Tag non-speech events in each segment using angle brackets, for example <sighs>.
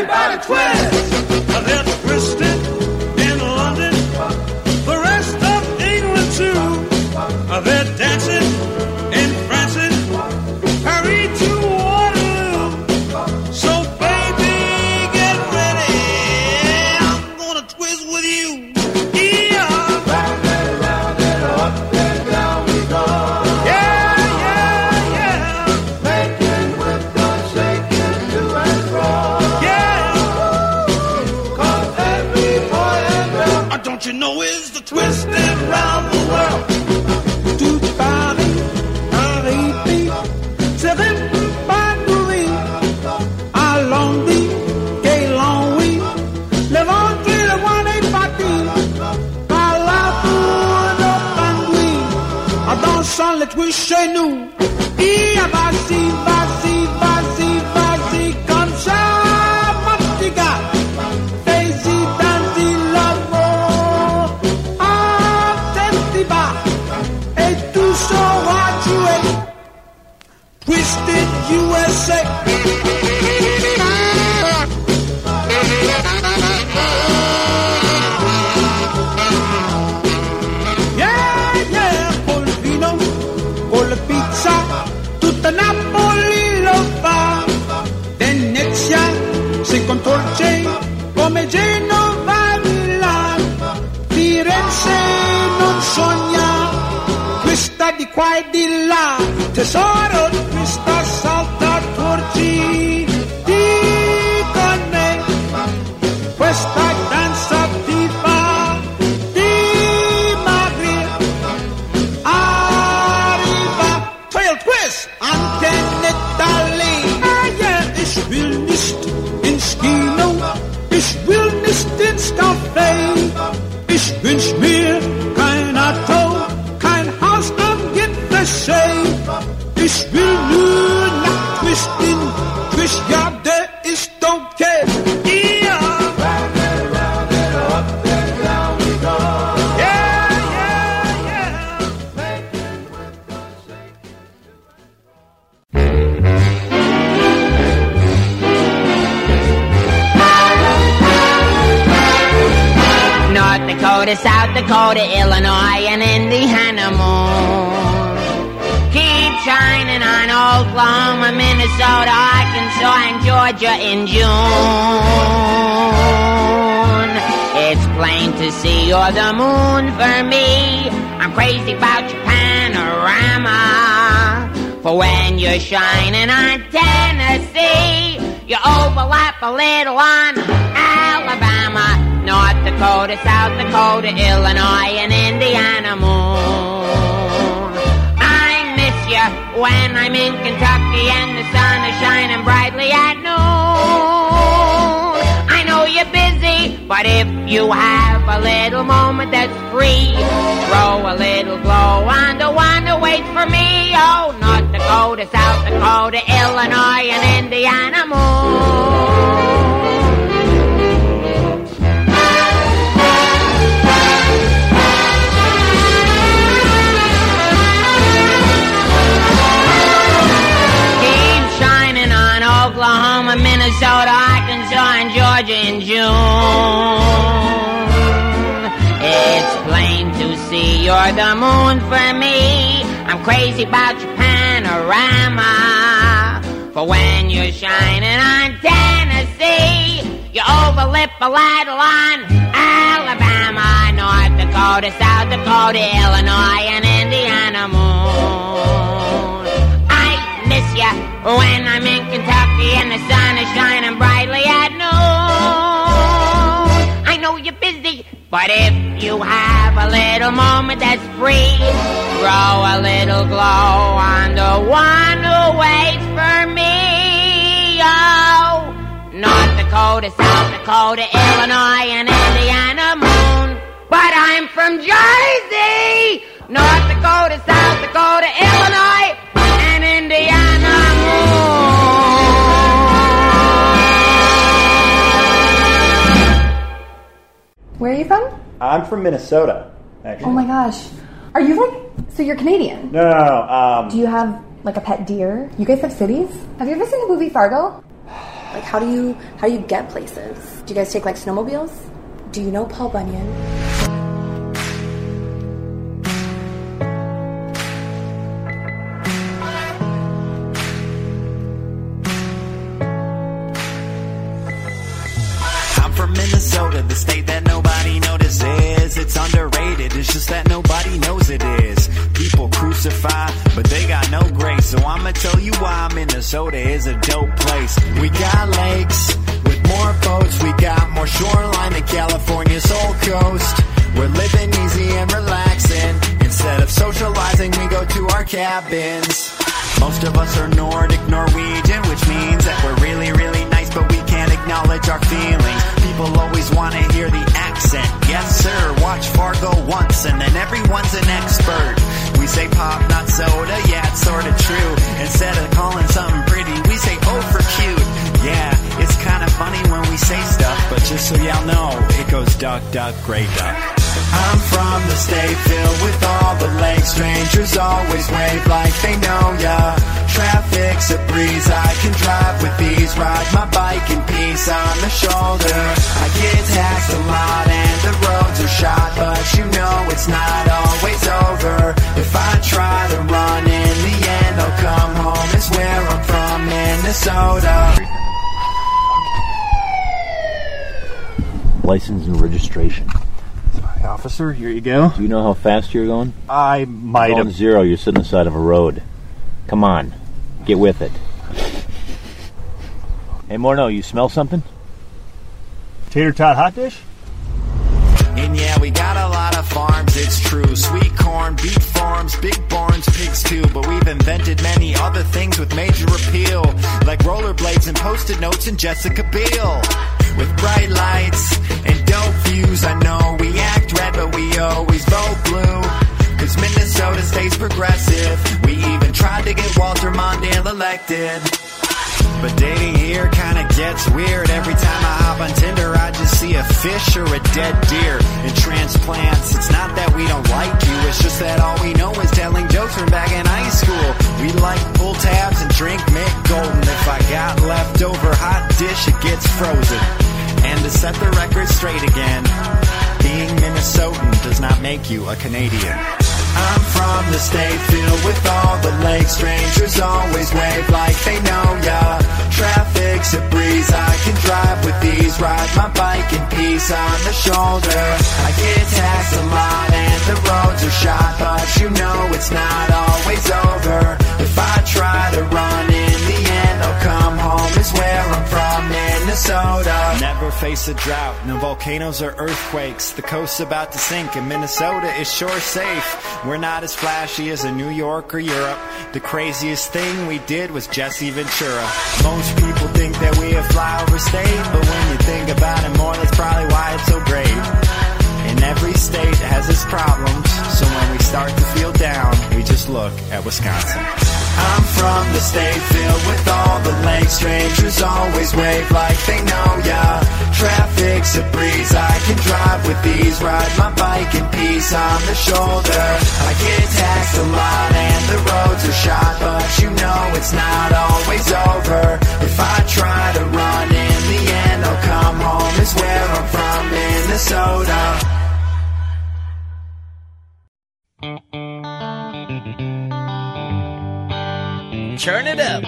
Everybody twist. Tesoro June. It's plain to see you're the moon for me. I'm crazy about your panorama. For when you're shining on Tennessee, you overlap a little on Alabama. North Dakota, South Dakota, Illinois, and Indiana moon. I miss you when I'm in Kentucky and the sun is shining brightly at noon. But if you have a little moment that's free, throw a little glow on the one who waits for me. Oh, North Dakota, South Dakota, Illinois, and Indiana moon. Keep shining on Oklahoma, Minnesota, June. It's plain to see you're the moon for me. I'm crazy about your panorama. For when you're shining on Tennessee, you overlip a little on Alabama, North Dakota, South Dakota, Illinois, and Indiana moon. I miss you when I'm in Kentucky and the sun is shining brightly at but if you have a little moment that's free, throw a little glow on the one who waits for me. Oh, North Dakota, South Dakota, Illinois, and Indiana moon. But I'm from Jersey, North Dakota, South Dakota, Illinois, Where are you from? I'm from Minnesota, actually. Oh my gosh. Are you like, so you're Canadian? No, no, no. Um, Do you have like a pet deer? You guys have cities? Have you ever seen the movie Fargo? <sighs> Like, how do you how do you get places? Do you guys take like snowmobiles? Do you know Paul Bunyan? So I'ma tell you why Minnesota is a dope place. We got lakes with more boats, we got more shoreline than California's whole coast. We're living easy and relaxing. Instead of socializing, we go to our cabins. Most of us are Nordic Norwegian, which means that we're really, really nice, but we can't acknowledge our feelings. People always want to hear the accent. Yes, sir. Watch Fargo once, and then everyone's an expert. Say pop, not soda. Yeah, it's sorta true. Instead of calling something pretty, we say oh for cute. Yeah, it's kind of funny when we say stuff, but just so y'all know, it goes duck, duck, gray duck. I'm from the state filled with all the lakes. Strangers always wave like they know ya. Traffic's a breeze, I can drive with ease. Ride my bike in peace on the shoulder. I get taxed a lot and the roads are shot, but you know it's not always over. If I try to run in the end, I'll come home. Is where I'm from, Minnesota. License and registration. Officer, here you go. Do you know how fast you're going? I might have. zero, you're sitting on the side of a road. Come on, get with it. Hey, Morno, you smell something? Tater tot hot dish? And yeah, we got a lot of farms, it's true. Sweet corn, beef farms, big barns, pigs too. But we've invented many other things with major appeal. Like rollerblades and post-it notes and Jessica Biel. With bright lights and dope views, I know we red, but we always vote blue. Cause Minnesota stays progressive. We even tried to get Walter Mondale elected. But dating here kinda gets weird. Every time I hop on Tinder, I just see a fish or a dead deer. In transplants, it's not that we don't like you, it's just that all we know is telling jokes from back in high school. We like pull tabs and drink Mich Golden. If I got leftover hot dish, it gets frozen. And to set the record straight again, being Minnesotan does not make you a Canadian. I'm from the state filled with all the lakes. Strangers always wave like they know ya. Traffic's a breeze, I can drive with ease. Ride my bike in peace on the shoulder. I get taxed a lot and the roads are shot, but you know it's not always over. If I try to run in Minnesota. Never face a drought, no volcanoes or earthquakes. The coast's about to sink, and Minnesota is sure safe. We're not as flashy as a New York or Europe. The craziest thing we did was Jesse Ventura. Most people think that we a flyover state, but when you think about it more, that's probably why it's so great. And every state has its problems, so when we start to feel down, we just look at Wisconsin. I'm from the state filled with all the lakes. Strangers always wave like they know ya. Traffic's a breeze, I can drive with ease. Ride my bike in peace on the shoulder. I get taxed a lot and the roads are shot, but you know it's not always over. If I try to run in the end, I'll come home. Is where I'm from, Minnesota. Turn it up.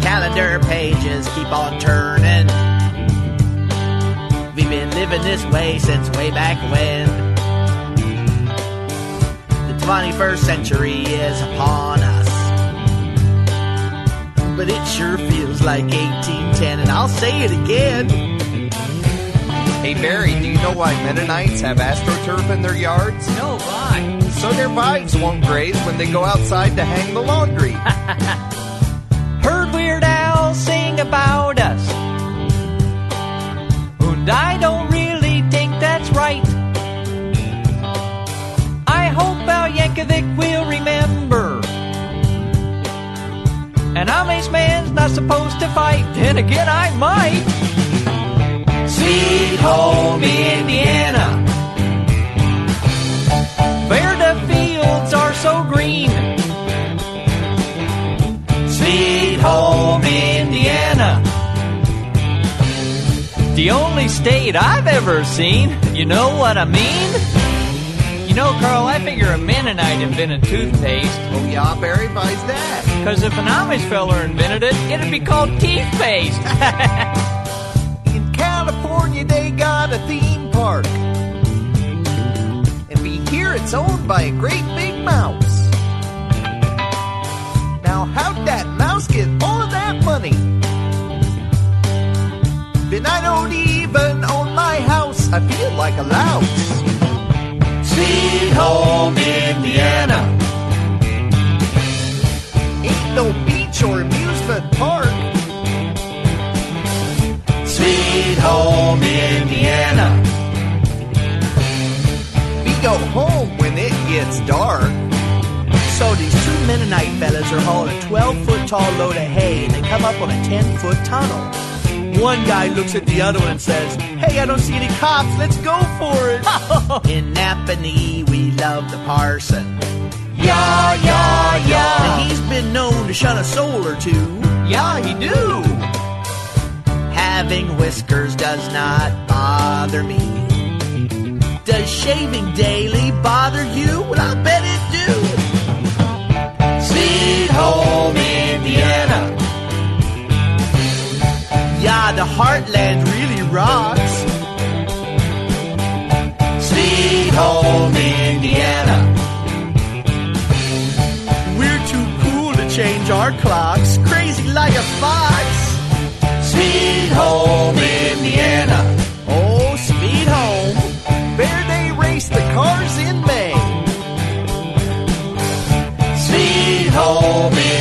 Calendar pages keep on turning. We've been living this way since way back when. The 21st century is upon us. But it sure feels like 1810, and I'll say it again. Hey Barry, do you know why Mennonites have astroturf in their yards? No, why? So their wives won't graze when they go outside to hang the laundry. <laughs> Heard Weird Al sing about us. And I don't really think that's right. I hope Al Yankovic will remember. An Amish man's not supposed to fight. Then again, I might. Sweet Home Indiana. Where the fields are so green. Sweet Home Indiana. The only state I've ever seen. You know what I mean? You know, Carl, I figure a Mennonite invented toothpaste. Oh, yeah, Barry buys that. Because if an Amish feller invented it, it'd be called teeth paste. <laughs> California, they got a theme park. And be here, it's owned by a great big mouse. Now, how'd that mouse get all of that money? Then I don't even own my house. I feel like a louse. Sweet home Indiana. Ain't no beach or amusement park. Sweet home Indiana. We go home when it gets dark. So these two Mennonite fellas are hauling a 12 foot tall load of hay and they come up on a 10 foot tunnel. One guy looks at the other one and says, Hey, I don't see any cops, let's go for it. <laughs> In Nappanee, we love the parson. Yeah, yeah, yeah. And he's been known to shun a soul or two. yeah, he do. Having whiskers does not bother me. Does shaving daily bother you? Well, I bet it do. Sweet home Indiana. Yeah, the heartland really rocks. Sweet home Indiana. We're too cool to change our clocks. Crazy like a fox. Sweet home Indiana. Oh, speed home. Where they race the cars in May. Sweet home Indiana.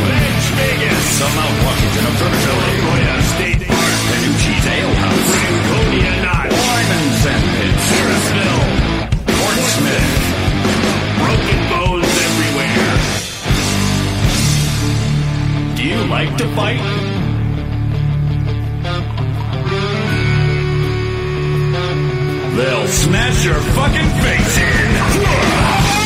Edge Vegas. The Mount Washington Observatory. Laconia State Park. Panucci's Ale House. Franconia Notch. Lyman Sandpits. Harrisville. Portsmouth. Broken bones everywhere. Do you like to fight? They'll smash your fucking face in.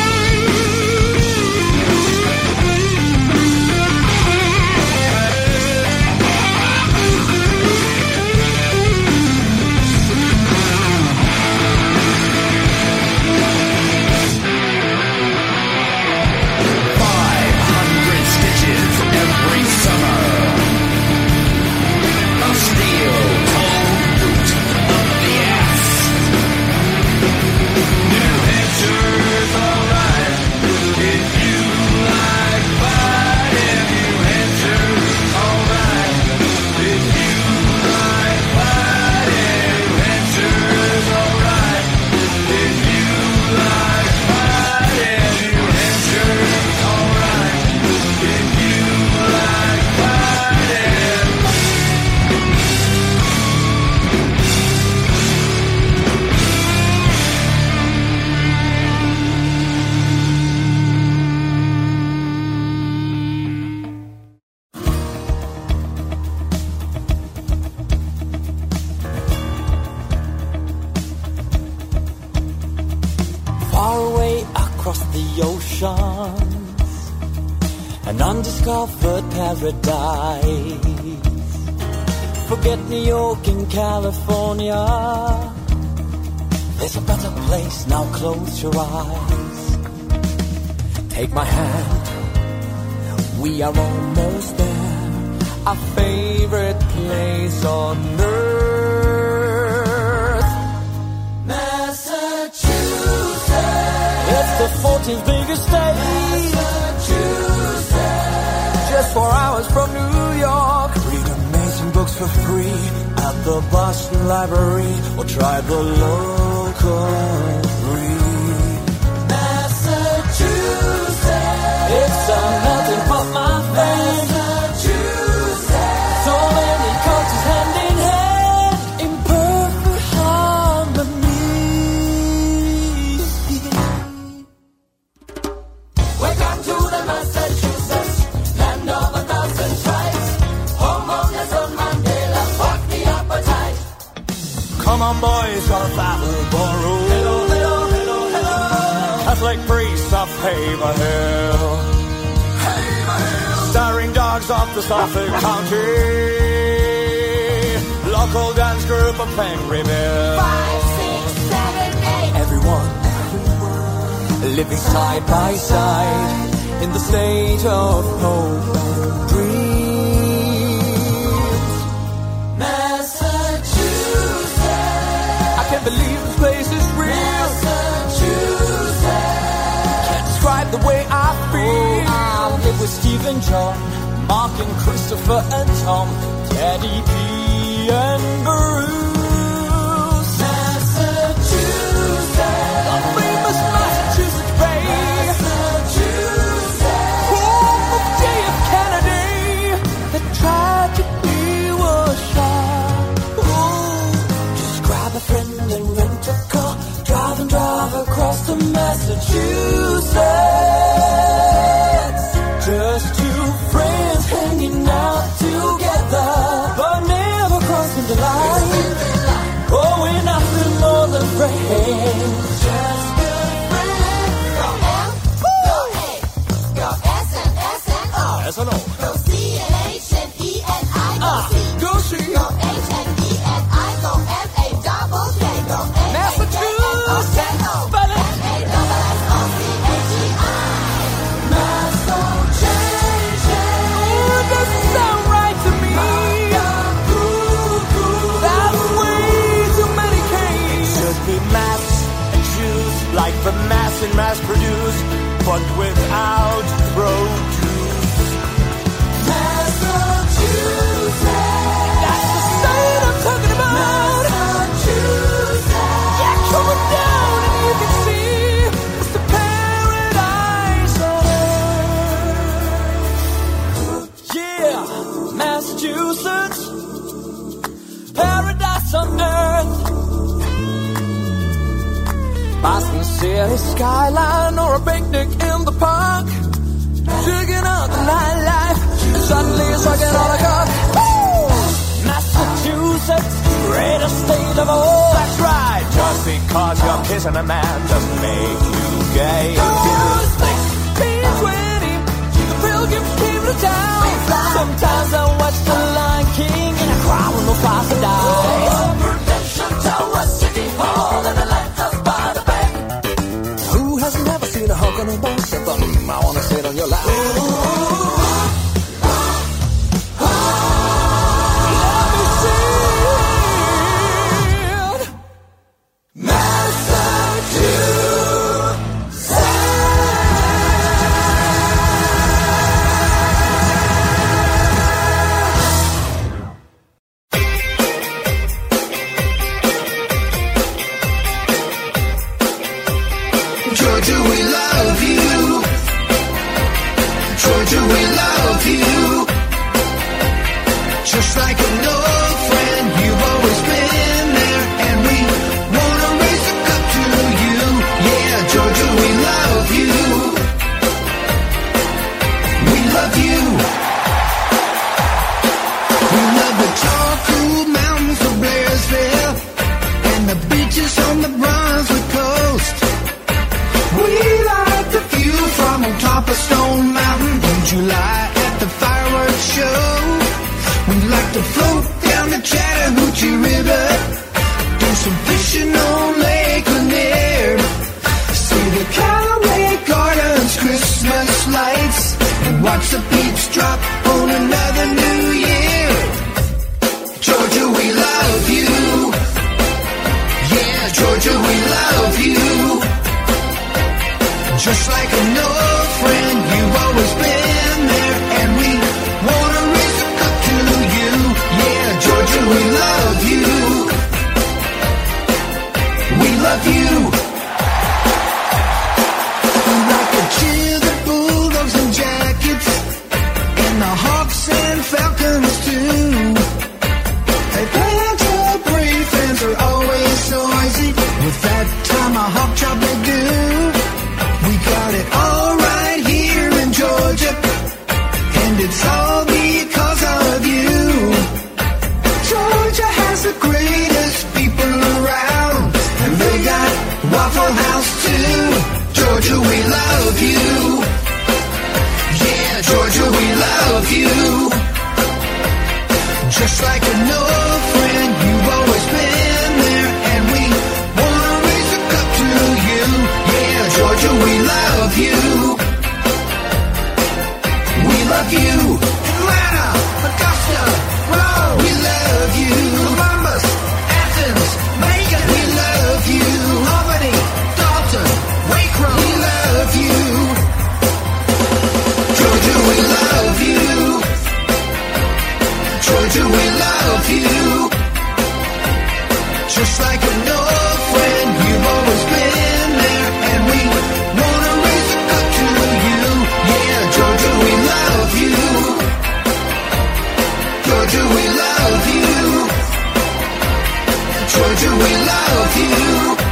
Close your eyes. Take my hand. We are almost there. Our favorite place on earth. Massachusetts. It's the 14th biggest state. Massachusetts. Just four hours from New York. Read amazing books for free at the Boston Library or try the local breed. Catholic priests of Haverhill. Dogs of the Suffolk County. Local dance group of Penryville. Five, six, seven, eight. Everyone living side by side in the state of hope and dreams. Massachusetts. I can't believe this place is real. Massachusetts. Can't describe the way I feel. Oh, I live with Steve and John, Mark and Christopher and Tom, Teddy P and Bruce. Massachusetts. The famous Massachusetts Bay. Massachusetts. Home of J.F. Kennedy. The tragedy was. Ooh. Just grab a friend and rent a car. Drive and drive across Massachusetts. Skyline or a picnic in the park. Checking out the nightlife. Suddenly it's like an. Woo! Massachusetts, greatest state of all. That's right. Just because you're kissing a man doesn't make you gay. The pilgrims came to town. Sometimes I watch the Lion King in a crowd with no price to die. Wanna Georgia, we love you.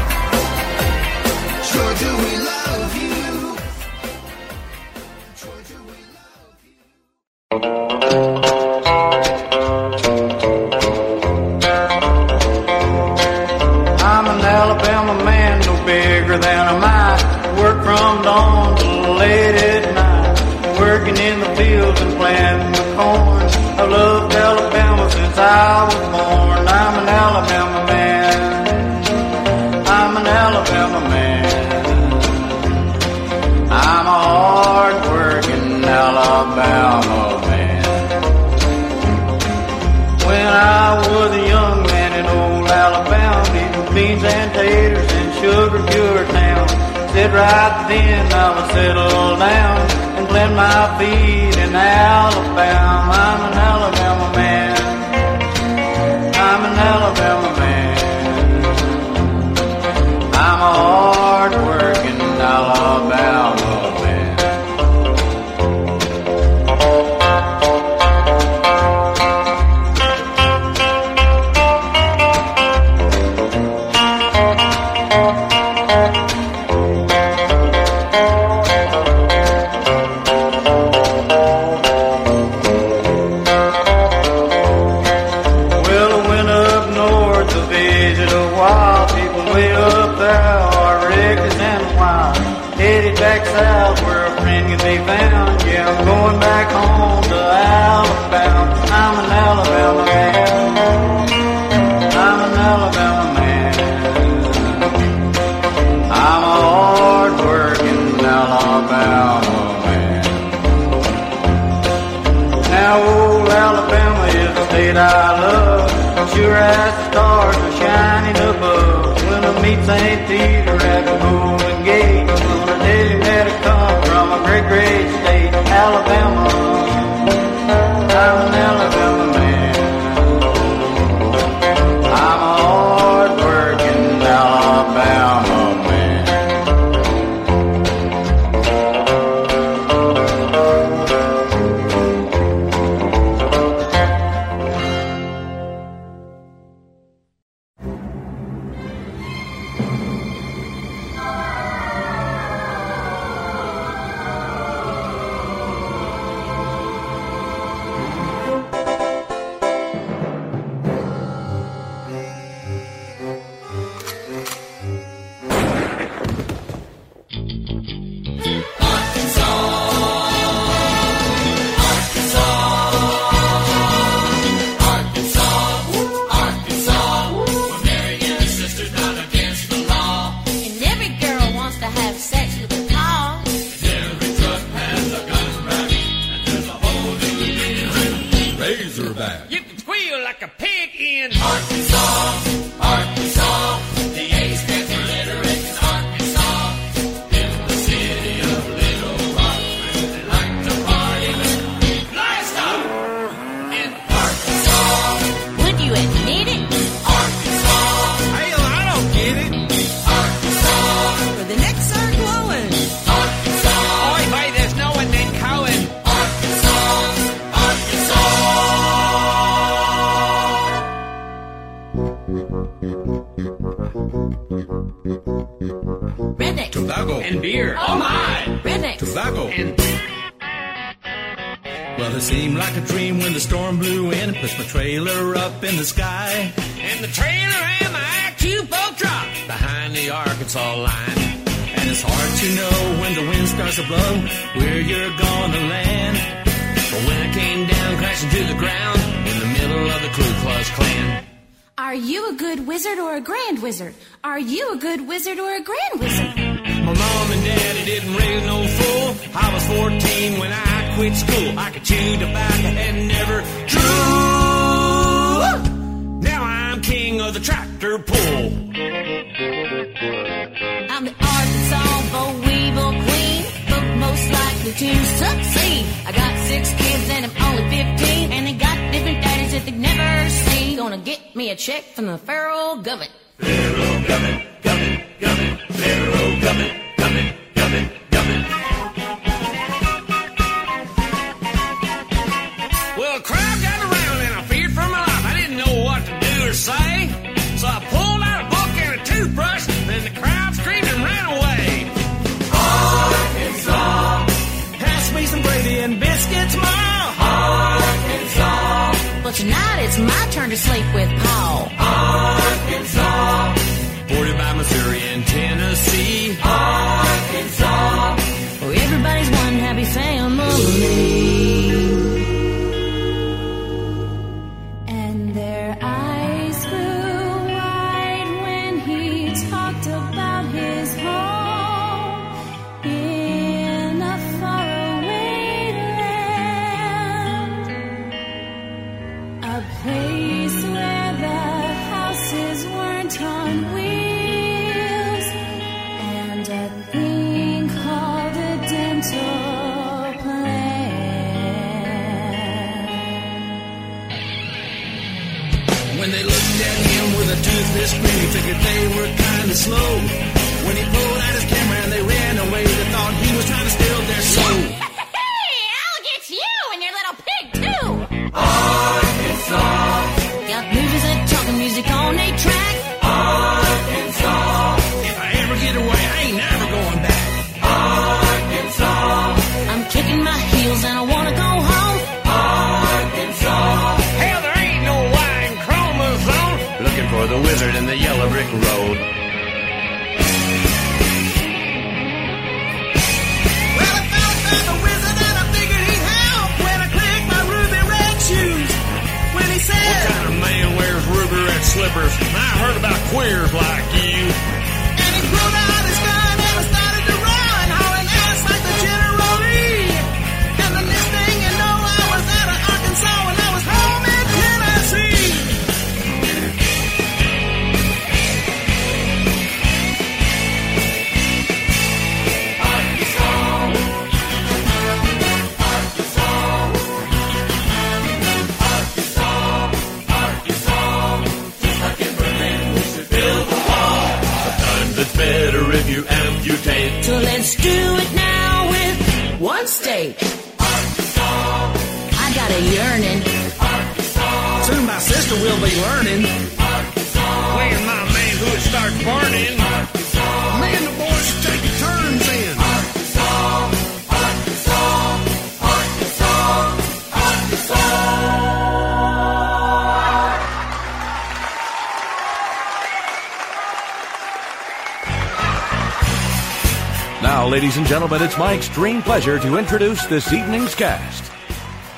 but it's my extreme pleasure to introduce this evening's cast.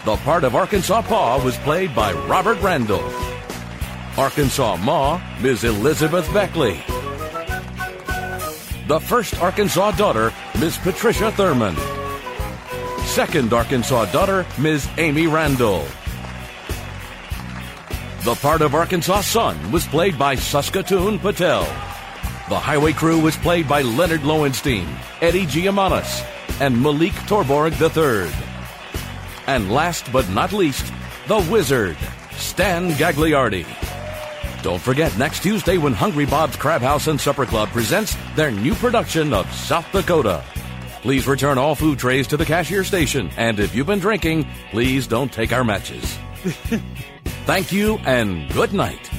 The part of Arkansas Pa was played by Robert Randall. Arkansas Ma, Ms. Elizabeth Beckley. The first Arkansas daughter, Ms. Patricia Thurman. Second Arkansas daughter, Ms. Amy Randall. The part of Arkansas son was played by Saskatoon Patel. The highway crew was played by Leonard Lowenstein, Eddie Giamanis, and Malik Torborg III. And last but not least, the wizard, Stan Gagliardi. Don't forget next Tuesday when Hungry Bob's Crab House and Supper Club presents their new production of South Dakota. Please return all food trays to the cashier station, and if you've been drinking, please don't take our matches. <laughs> Thank you and good night.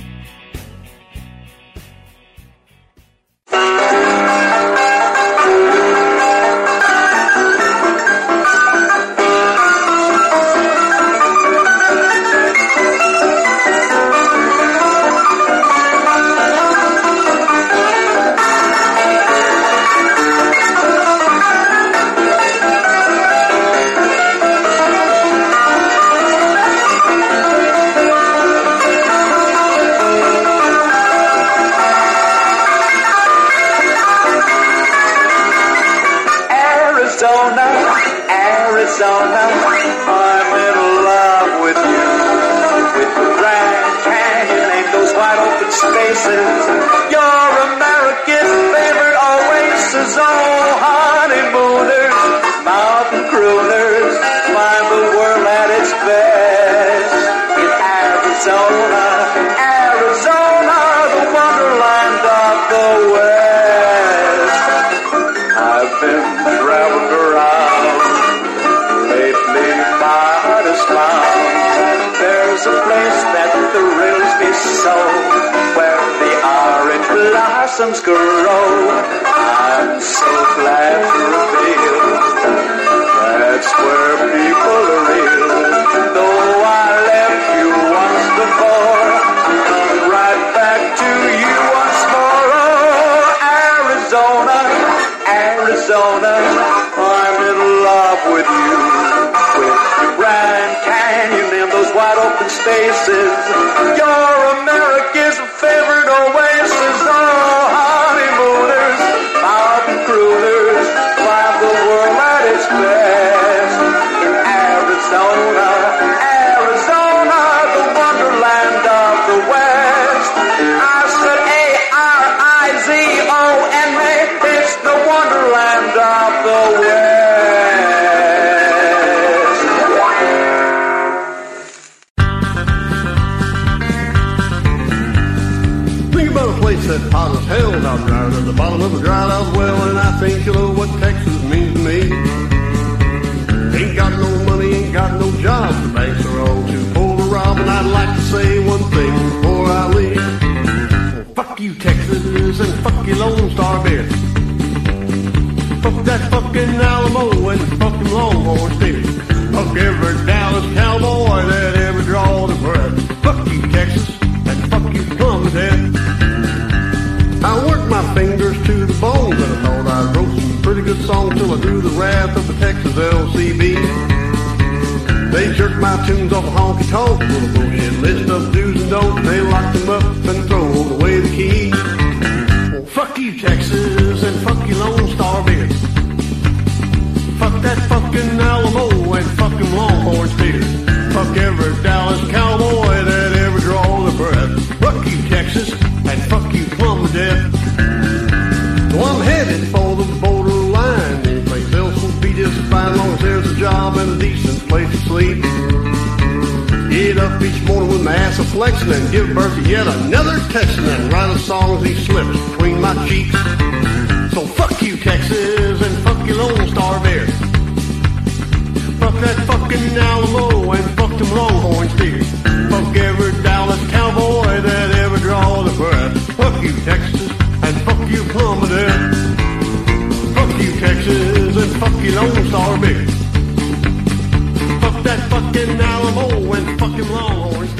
Texas LCB. They jerk my tunes off a honky tonk with a list of do's and don'ts. They lock them up and throw away the key. Well, fuck you, Texas, and fuck you, Lone Star Beer. Fuck that fucking Alamo and fucking Longhorn Steer. Fuck every Dallas cowboy that ever draws a breath. Job and a decent place to sleep. Get up each morning with my ass a flexing and give birth to yet another Texan and write a song as he slips between my cheeks. So fuck you, Texas, and fuck you, Lone Star Bear. Fuck that fucking Alamo and fuck them Longhorn steers. Fuck every Dallas cowboy that ever draws a breath. Fuck you, Texas, and fuck you, Plumstead. Fuck you, Texas, and fuck you, Lone Star Bear. Fucking Alamo and fucking them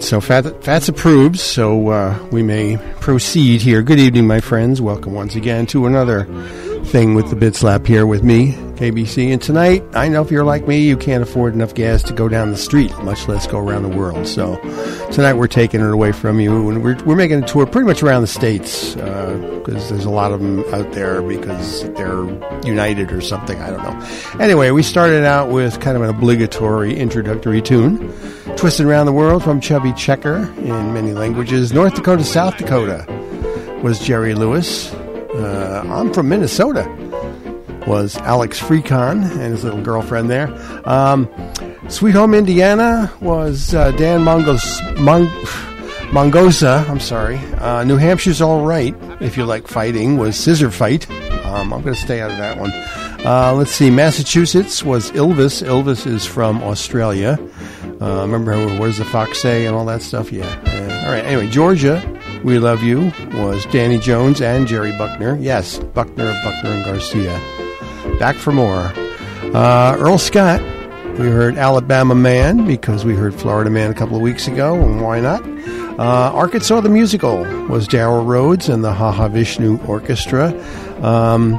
right, so Fat, Fats approves, so uh, we may proceed here. Good evening, my friends. Welcome once again to another thing with the Bit Slap here with me, KBC. And tonight, I know if you're like me, you can't afford enough gas to go down the street, much less go around the world. So tonight, we're taking it away from you, and we're, we're making a tour pretty much around the states because there's a lot of them out there because they're united or something. I don't know. Anyway, we started out with kind of an obligatory introductory tune. Twisted Around the World from Chubby Checker in many languages. North Dakota, South Dakota was Jerry Lewis. Uh, I'm from Minnesota was Alex Frecon and his little girlfriend there. Um, Sweet Home Indiana was uh, Dan Mongos, Mong, <sighs> Mongosa. I'm sorry. Uh, New Hampshire's All Right, if you like fighting, was Scissorfight. Um, I'm going to stay out of that one. Uh, let's see. Massachusetts was Ylvis. Ylvis is from Australia. Uh, remember what does the fox say and all that stuff? Yeah. Uh, all right. Anyway, Georgia, We Love You was Danny Jones and Jerry Buckner. Yes, Buckner of Buckner and Garcia. Back for more. Uh, Earl Scott, we heard Alabama Man because we heard Florida Man a couple of weeks ago, and why not? Uh, Arkansas the Musical was Darryl Rhoades and the HaHaVishnu Orchestra. Um,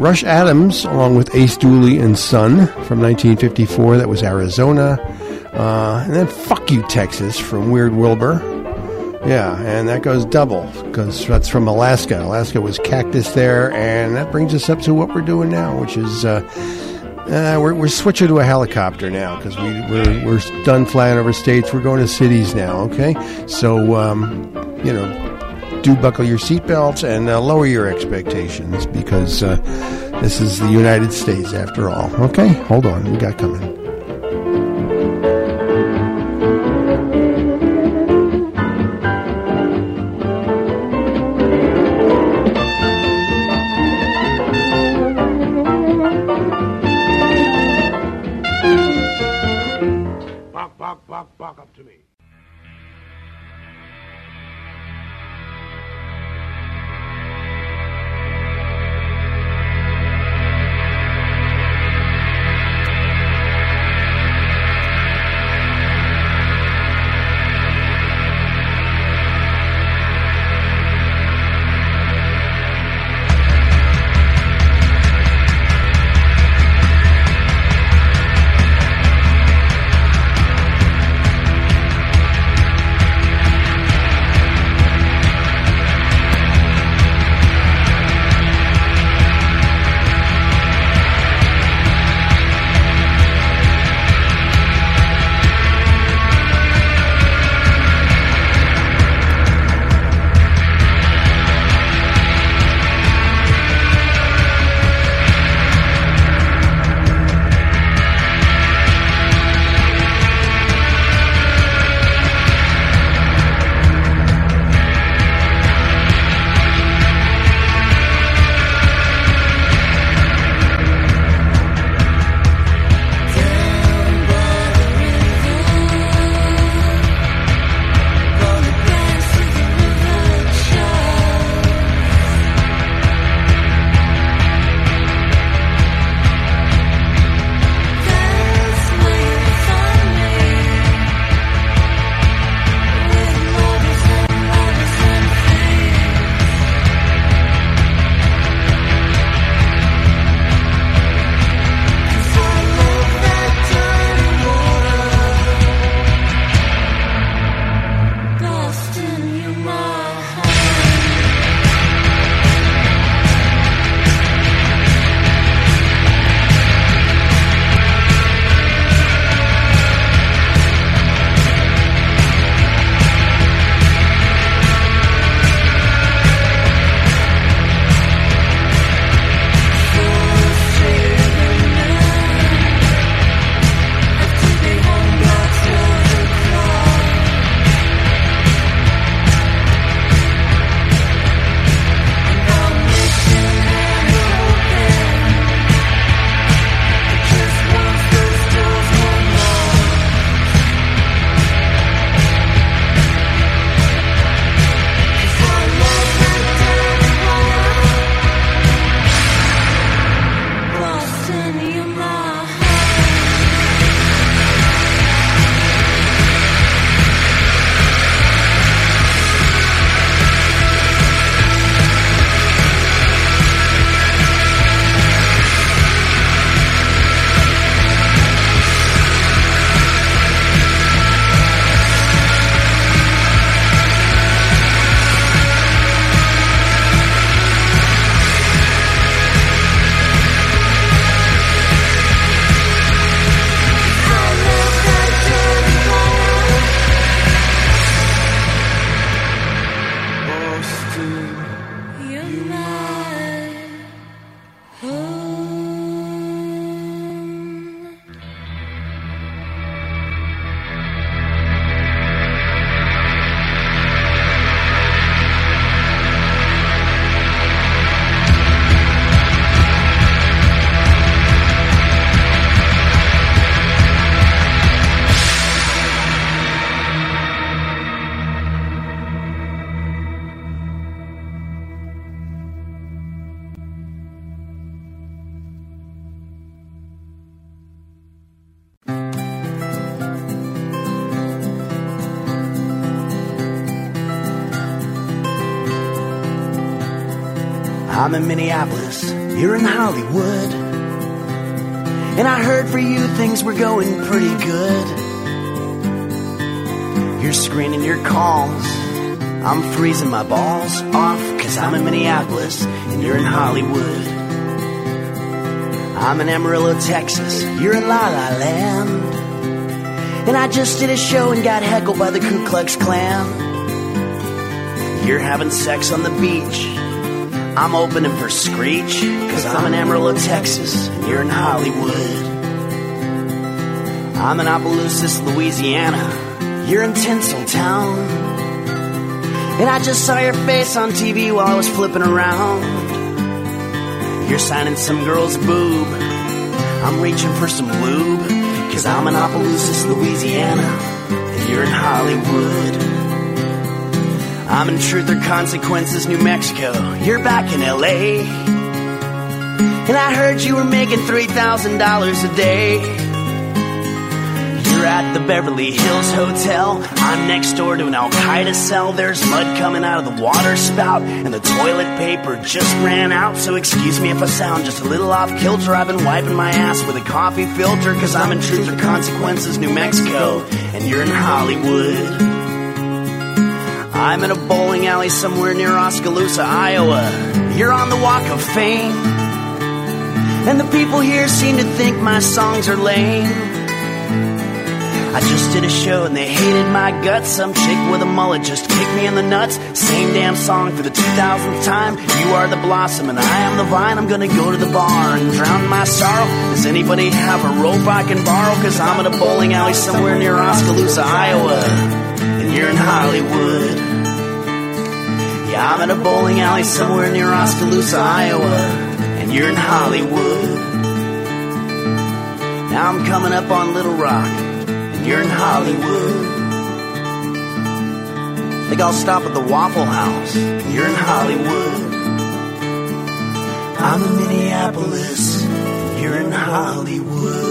Ruth Adams, along with Ace Dooly and Son from 1954, that was Arizona. Uh, and then Fuck You Texas from Weird Wilbur. Yeah, and that goes double because that's from Alaska. Alaska was cactus there, and that brings us up to what we're doing now, which is uh, uh, we're, we're switching to a helicopter now because we, we're, we're done flying over states. We're going to cities now, okay? So, um, you know, do buckle your seatbelts and uh, lower your expectations because uh, this is the United States after all, okay? Hold on, we got coming. Up to me. I'm in Minneapolis, you're in Hollywood. And I heard for you things were going pretty good. You're screening your calls. I'm freezing my balls off cause I'm in Minneapolis and you're in Hollywood. I'm in Amarillo, Texas. You're in La La Land. And I just did a show and got heckled by the Ku Klux Klan. You're having sex on the beach. I'm opening for Screech, cause I'm in Amarillo, Texas, and you're in Hollywood. I'm in Opelousas, Louisiana. You're in Tinseltown. And I just saw your face on TV while I was flipping around. You're signing some girl's boob. I'm reaching for some lube, cause I'm in Opelousas, Louisiana, and you're in Hollywood. I'm in Truth or Consequences, New Mexico. You're back in LA. And I heard you were making $3,000 a day. You're at the Beverly Hills Hotel. I'm next door to an Al Qaeda cell. There's mud coming out of the water spout, and the toilet paper just ran out. So excuse me if I sound just a little off kilter. I've been wiping my ass with a coffee filter, cause I'm in Truth or Consequences, New Mexico, and you're in Hollywood. I'm in a bowling alley somewhere near Oskaloosa, Iowa. You're on the Walk of Fame. And the people here seem to think my songs are lame. I just did a show and they hated my guts. Some chick with a mullet just kicked me in the nuts. Same damn song for the 2000th time. You are the blossom and I am the vine. I'm gonna go to the bar and drown my sorrow. Does anybody have a rope I can borrow? Cause I'm in a bowling alley somewhere near Oskaloosa, Iowa. And you're in Hollywood. I'm in a bowling alley somewhere near Oskaloosa, Iowa, and you're in Hollywood. Now I'm coming up on Little Rock, and you're in Hollywood. Think I'll stop at the Waffle House, and you're in Hollywood. I'm in Minneapolis, and you're in Hollywood.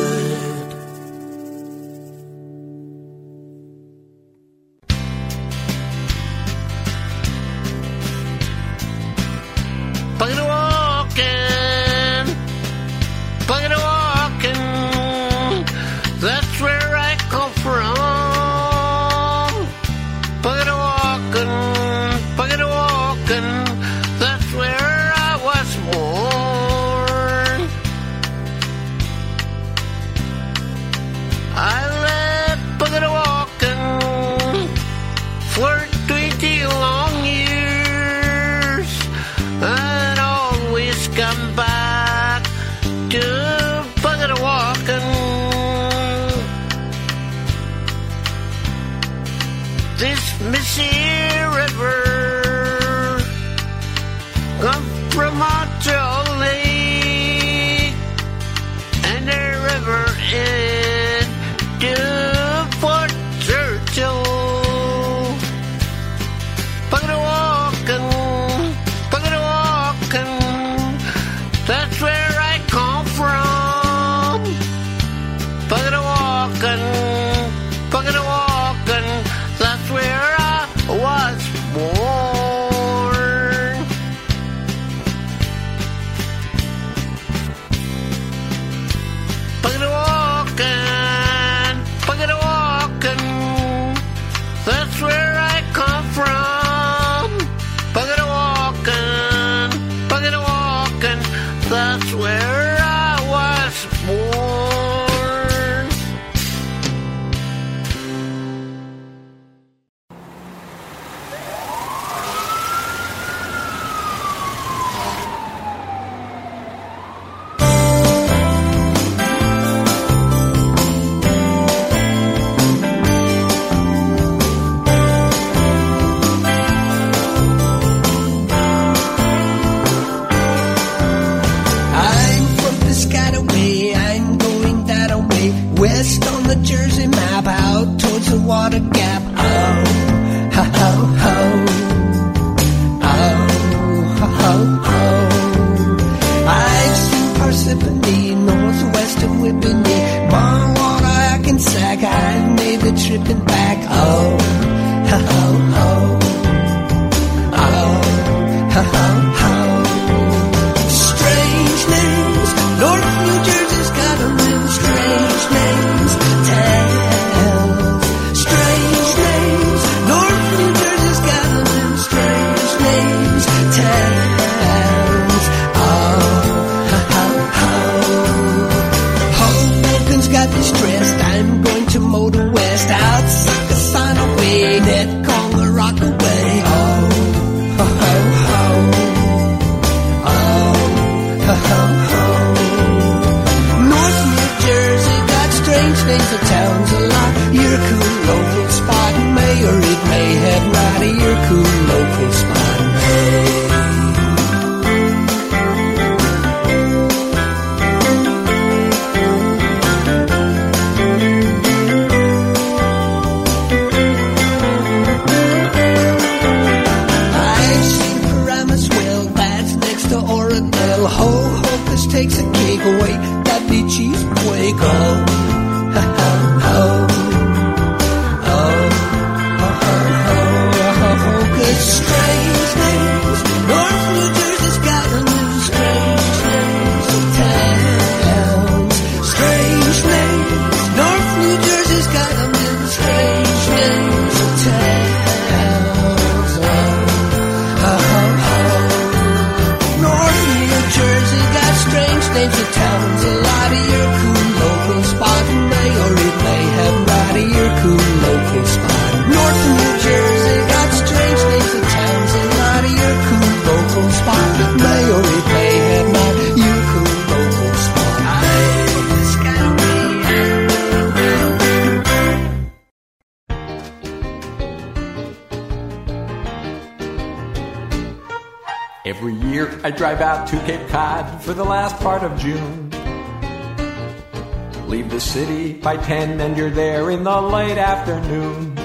10 and you're there in the late afternoon.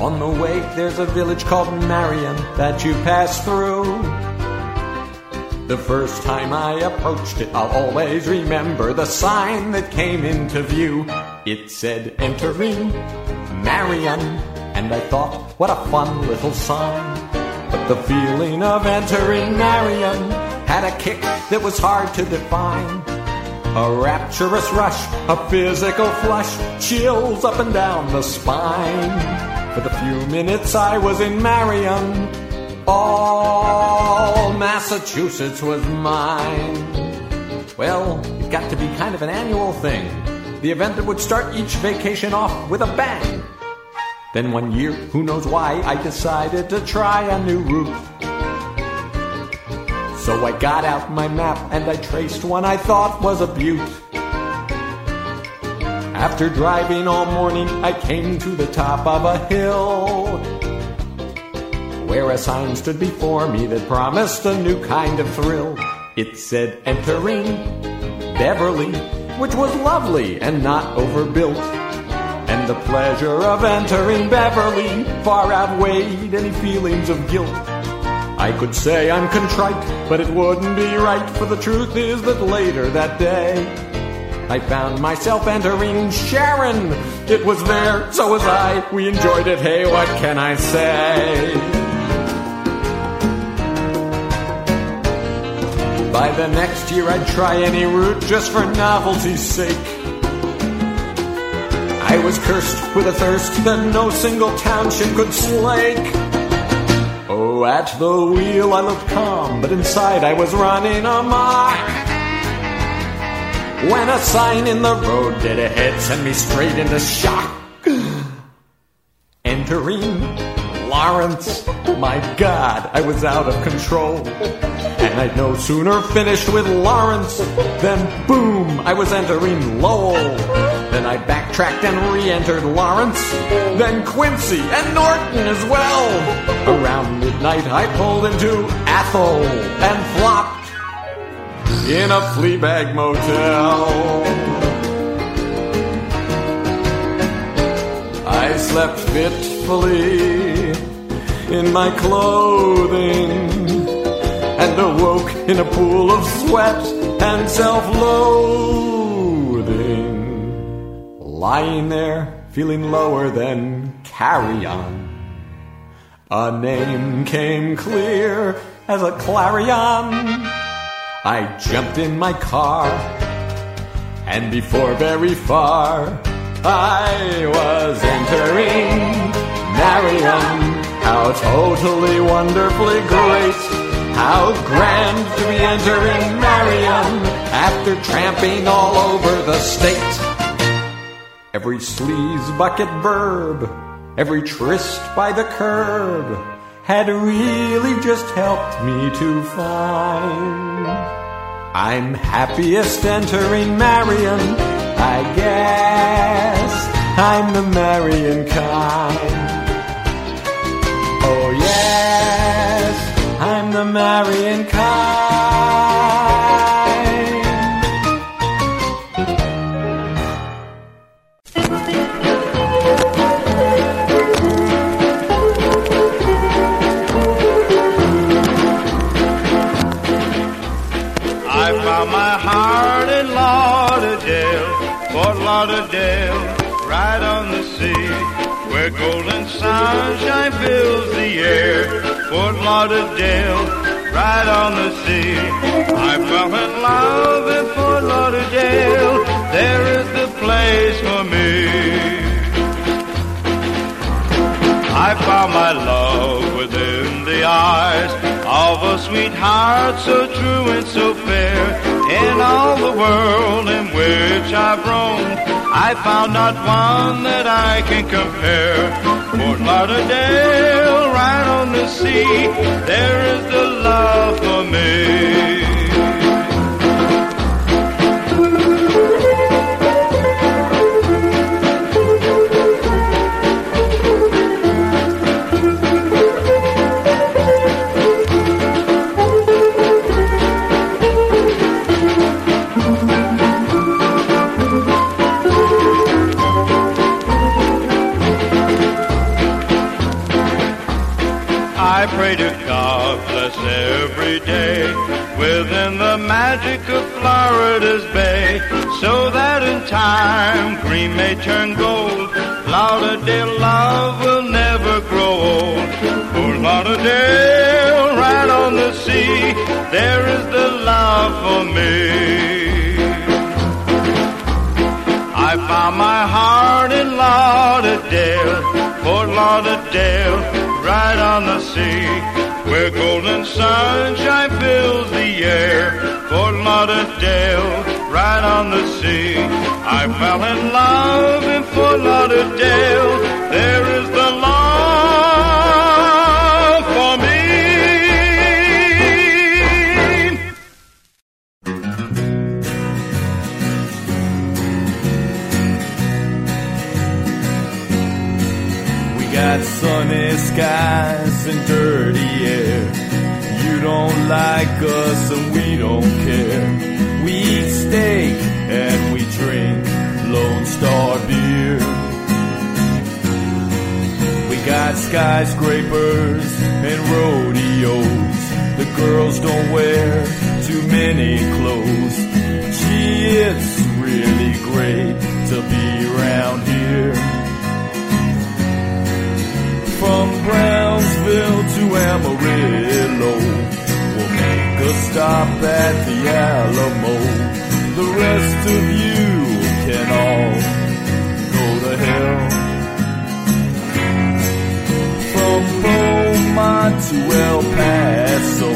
On the way, there's a village called Marion that you pass through. The first time I approached it, I'll always remember the sign that came into view. It said, entering Marion. And I thought, what a fun little sign. But the feeling of entering Marion had a kick that was hard to define. A rapturous rush, a physical flush, chills up and down the spine. For the few minutes I was in Marion, all Massachusetts was mine. Well, it got to be kind of an annual thing. The event that would start each vacation off with a bang. Then one year, who knows why, I decided to try a new route. So I got out my map and I traced one I thought was a beaut. After driving all morning, I came to the top of a hill. Where a sign stood before me that promised a new kind of thrill. It said, entering Beverly, which was lovely and not overbuilt. And the pleasure of entering Beverly far outweighed any feelings of guilt. I could say I'm contrite, but it wouldn't be right, for the truth is that later that day, I found myself entering Sharon. It was there, so was I. We enjoyed it, hey, what can I say? By the next year, I'd try any route just for novelty's sake. I was cursed with a thirst that no single township could slake. Oh, at the wheel I looked calm, but inside I was running amok. When a sign in the road dead ahead sent me straight into shock. Entering Lawrence, my God, I was out of control. And I'd no sooner finished with Lawrence than boom, I was entering Lowell. Then I backtracked and re-entered Lawrence, then Quincy and Norton as well. Around midnight I pulled into Athol and flopped in a Fleabag motel. I slept fitfully in my clothing and awoke in a pool of sweat and self-loathing. Lying there, feeling lower than carrion. A name came clear as a clarion. I jumped in my car, and before very far, I was entering Marion. How totally wonderfully great. How grand to be entering Marion after tramping all over the state. Every sleaze bucket verb, every tryst by the curb had really just helped me to find I'm happiest entering Marion I guess I'm the Marion kind. Oh yes, I'm the marrying kind. Lauderdale, right on the sea, where golden sunshine fills the air. Fort Lauderdale, right on the sea. I fell in love in Fort Lauderdale. There is the place for me. I found my love within the eyes of a sweetheart so true and so fair. In all the world in which I've roamed, I found not one that I can compare. Fort Lauderdale, right on the sea, there is the love for me. Pray to God bless every day within the magic of Florida's bay, so that in time green may turn gold. Lauderdale love will never grow old. Fort Lauderdale, right on the sea, there is the love for me. I found my heart in Lauderdale, Fort Lauderdale, right on the sea, where golden sunshine fills the air. Fort Lauderdale, right on the sea. I fell in love in Fort Lauderdale. There is the skies and dirty air. You don't like us and we don't care. We eat steak and we drink Lone Star beer. We got skyscrapers and rodeos. The girls don't wear too many clothes. Gee, it's really great to be around here. Brownsville to Amarillo, we'll make a stop at the Alamo. The rest of you can all go to hell. From Beaumont to El Paso,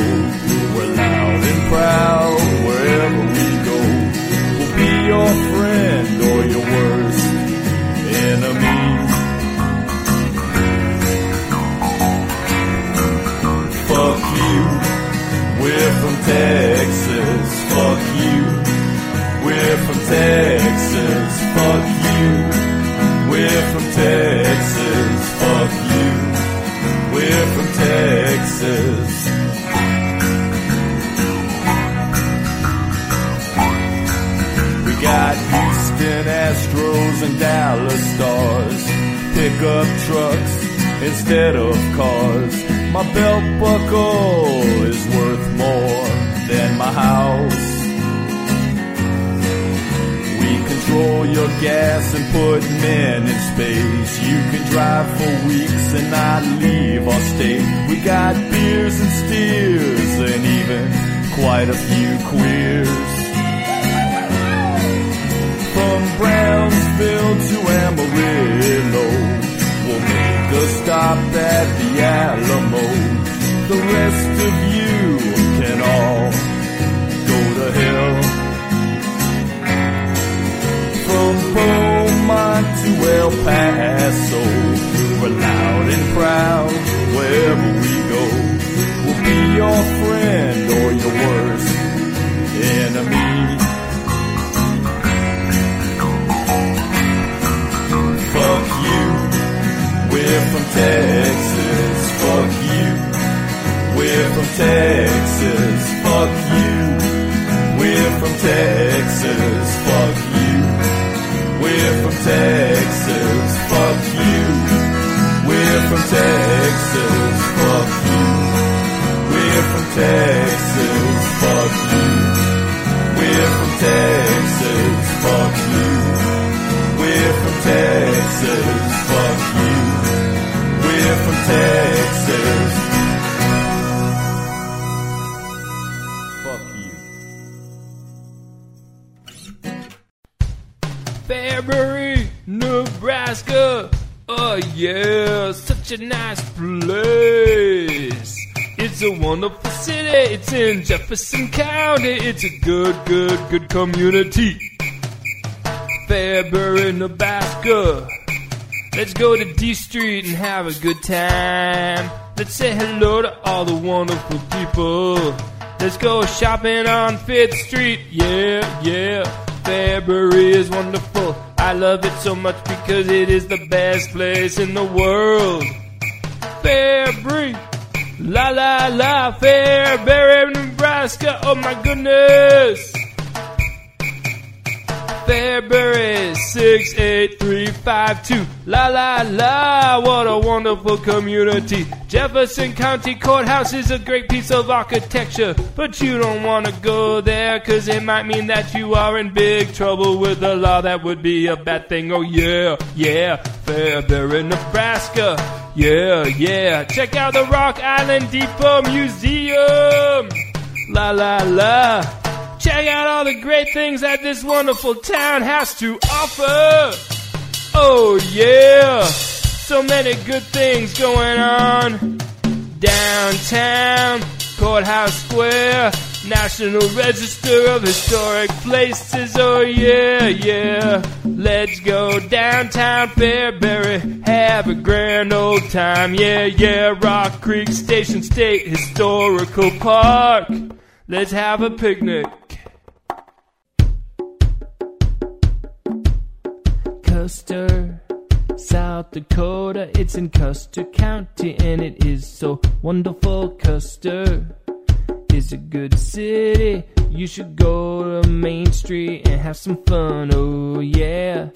we're loud and proud wherever we go. We'll be your friend or your worst we're from Texas. Fuck you, we're from Texas. Fuck you, we're from Texas. Fuck you, we're from Texas. We got Houston Astros and Dallas Stars. Pickup trucks instead of cars. My belt buckle is worth more than my house. We control your gas and put men in space. You can drive for weeks and not leave our state. We got beers and steers and even quite a few queers. From Brownsville to Amarillo, we'll stop at the Alamo. The rest of you can all go to hell. From Beaumont to El Paso, we're loud and proud wherever we go. We'll be your friend or your worst enemy. Texas, fuck you. We're from Texas, fuck you. We're from Texas, fuck you. We're from Texas, fuck you. We're from Texas, fuck you. We're from Texas, fuck you. We're from Texas. Oh yeah, such a nice place. It's a wonderful city. It's in Jefferson County. It's a good, good, good community. Fairbury, Nebraska. Let's go to D Street and have a good time. Let's say hello to all the wonderful people. Let's go shopping on Fifth Street. Yeah, yeah. Fairbury is wonderful. I love it so much because it is the best place in the world. Fairbury. La la la, Fairbury, Nebraska. Oh my goodness. Fairbury 68352. La la la, what a wonderful community. Jefferson County Courthouse is a great piece of architecture, but you don't want to go there cause it might mean that you are in big trouble with the law. That would be a bad thing. Oh yeah, yeah, Fairbury, Nebraska. Yeah, yeah, check out the Rock Island Depot Museum. La la la. Check out all the great things that this wonderful town has to offer. Oh yeah, so many good things going on. Downtown, Courthouse Square, National Register of Historic Places. Oh yeah, yeah. Let's go downtown Fairbury, have a grand old time. Yeah, yeah. Rock Creek Station State Historical Park. Let's have a picnic. Custer, South Dakota. It's in Custer County and it is so wonderful. Custer is a good city. You should go to Main Street and have some fun. Oh, yeah.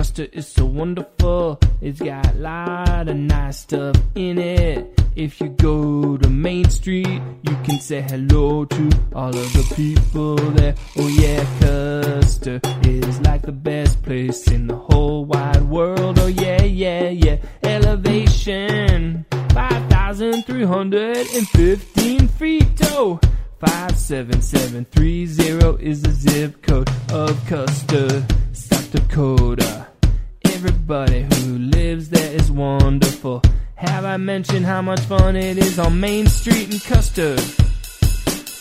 Custer is so wonderful. It's got a lot of nice stuff in it. If you go to Main Street, you can say hello to all of the people there. Oh yeah, Custer is like the best place in the whole wide world. Oh yeah, yeah, yeah. Elevation 5,315 feet. Oh, 57730 is the zip code of Custer, South Dakota. Everybody who lives there is wonderful. Have I mentioned how much fun it is on Main Street in Custer?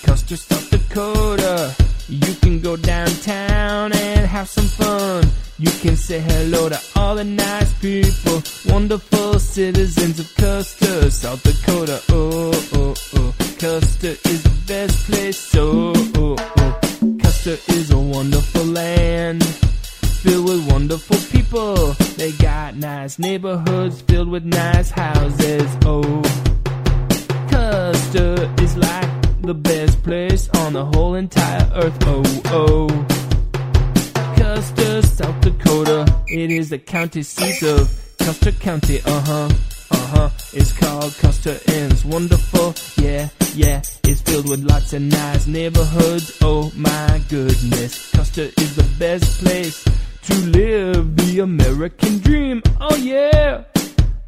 Custer, South Dakota. You can go downtown and have some fun. You can say hello to all the nice people, wonderful citizens of Custer, South Dakota. Oh, oh, oh. Custer is the best place. Oh, oh, oh. Custer is a wonderful land filled with wonderful nice neighborhoods filled with nice houses. Oh, Custer is like the best place on the whole entire earth. Oh, oh. Custer, South Dakota. It is the county seat of Custer County. Uh huh. Uh huh. It's called Custer and it's wonderful. Yeah, yeah. It's filled with lots of nice neighborhoods. Oh my goodness. Custer is the best place to live the American dream. Oh yeah.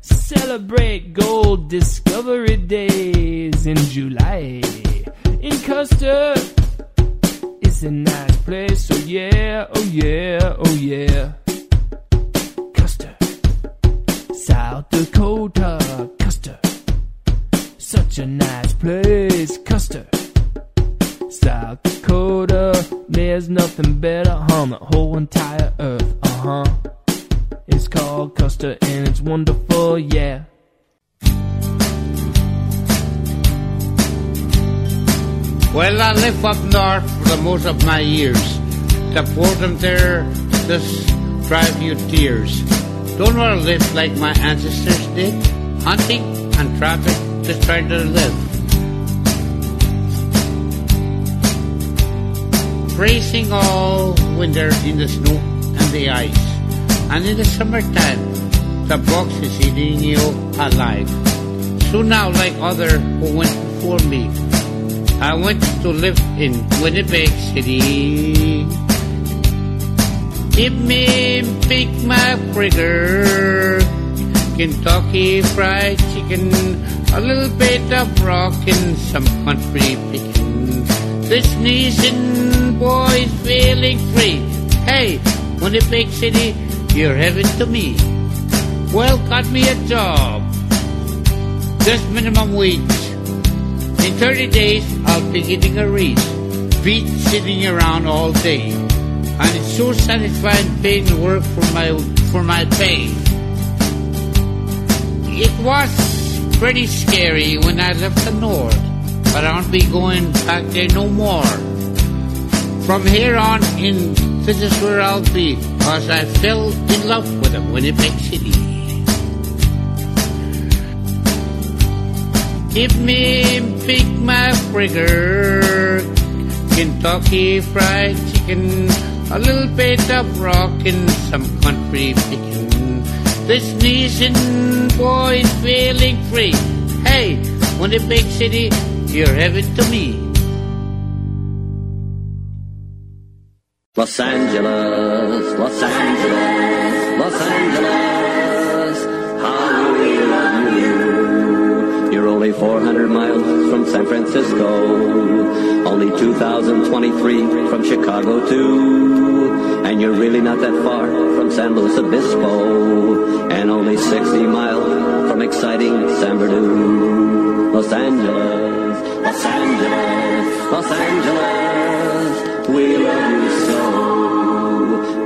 Celebrate gold discovery days in July. In Custer, it's a nice place. Oh yeah, oh yeah, oh yeah. Custer, South Dakota, Custer. Such a nice place, Custer. South Dakota, there's nothing better on the whole entire earth. Uh huh. It's called Custer and it's wonderful, yeah. Well, I live up north for the most of my years. The them there just drive you tears. Don't want to live like my ancestors did, hunting and trapping, just trying to live. Racing all winter in the snow and the ice. And in the summertime, the box is eating you alive. So now, like other who went before me, I went to live in Winnipeg City. Give me Big Mac burger, Kentucky Fried Chicken, a little bit of rock and some country pickin'. This Nissan boy's feeling free. Hey, Winnipeg City, you're heaven to me. Well, got me a job, just minimum wage. In 30 days, I'll be getting a raise. Beat sitting around all day. And it's so satisfying paying the work for my for my pay. It was pretty scary when I left the north, but I won't be going back there no more. From here on in, this is where I'll be, cause I fell in love with a Winnipeg City. Give me Big Mac burger, Kentucky Fried Chicken, a little bit of rock rockin', some country pickin'. This Nissan boy's feeling free. Hey, Winnipeg City, you're heaven to me. Los Angeles, Los Angeles, Los Angeles, how we love you. You're only 400 miles from San Francisco, only 2,023 from Chicago too, and you're really not that far from San Luis Obispo, and only 60 miles from exciting San Bernardino. Los Angeles, Los Angeles, Los Angeles, we love you so.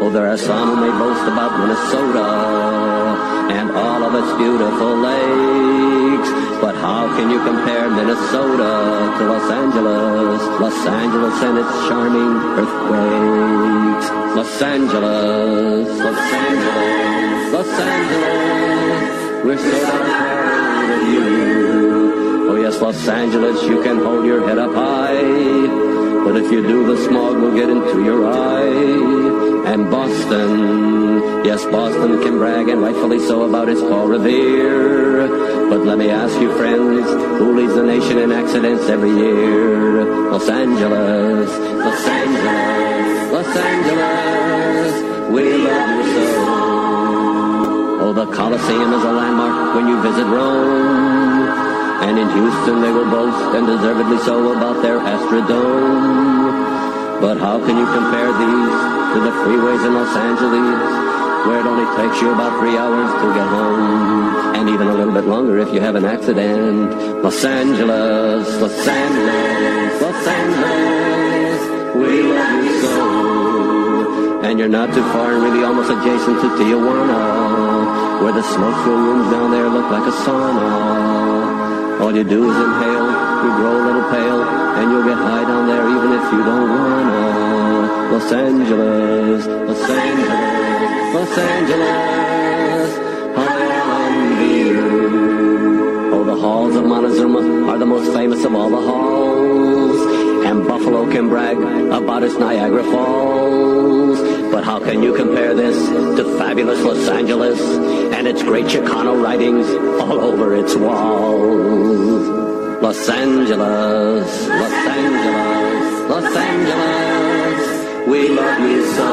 Oh, there are some who may boast about Minnesota and all of its beautiful lakes. But how can you compare Minnesota to Los Angeles? Los Angeles and its charming earthquakes. Los Angeles, Los Angeles, Los Angeles. We're so proud of you. Oh yes, Los Angeles, you can hold your head up high. But if you do, the smog will get into your eye. And Boston, yes, Boston can brag, and rightfully so, about its Paul Revere. But let me ask you, friends, who leads the nation in accidents every year? Los Angeles, Los Angeles, Los Angeles, we love you so. Oh, the Coliseum is a landmark when you visit Rome. And in Houston they will boast, and deservedly so, about their Astrodome. But how can you compare these to the freeways in Los Angeles, where it only takes you about three hours to get home, and even a little bit longer if you have an accident? Los Angeles, Los Angeles, Los Angeles, we love you so. And you're not too far and really almost adjacent to Tijuana, where the smoke filled rooms down there look like a sauna. All you do is inhale, you grow a little pale, and you'll get high down there even if you don't wanna. Los Angeles, Los Angeles, Los Angeles, I envy you. Oh, the halls of Montezuma are the most famous of all the halls, and Buffalo can brag about its Niagara Falls. But how can you compare this to fabulous Los Angeles and its great Chicano writings all over its walls? Los Angeles, Los Angeles, Los Angeles, we love you so.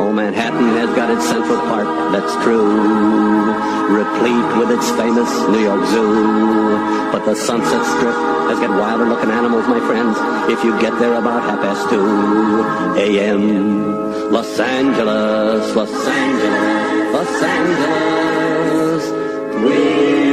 Oh, Manhattan has got its Central Park, that's true, replete with its famous New York Zoo. But the Sunset Strip has got wilder looking animals, my friends, if you get there about half past two a.m. Los Angeles, Los Angeles, Los Angeles, we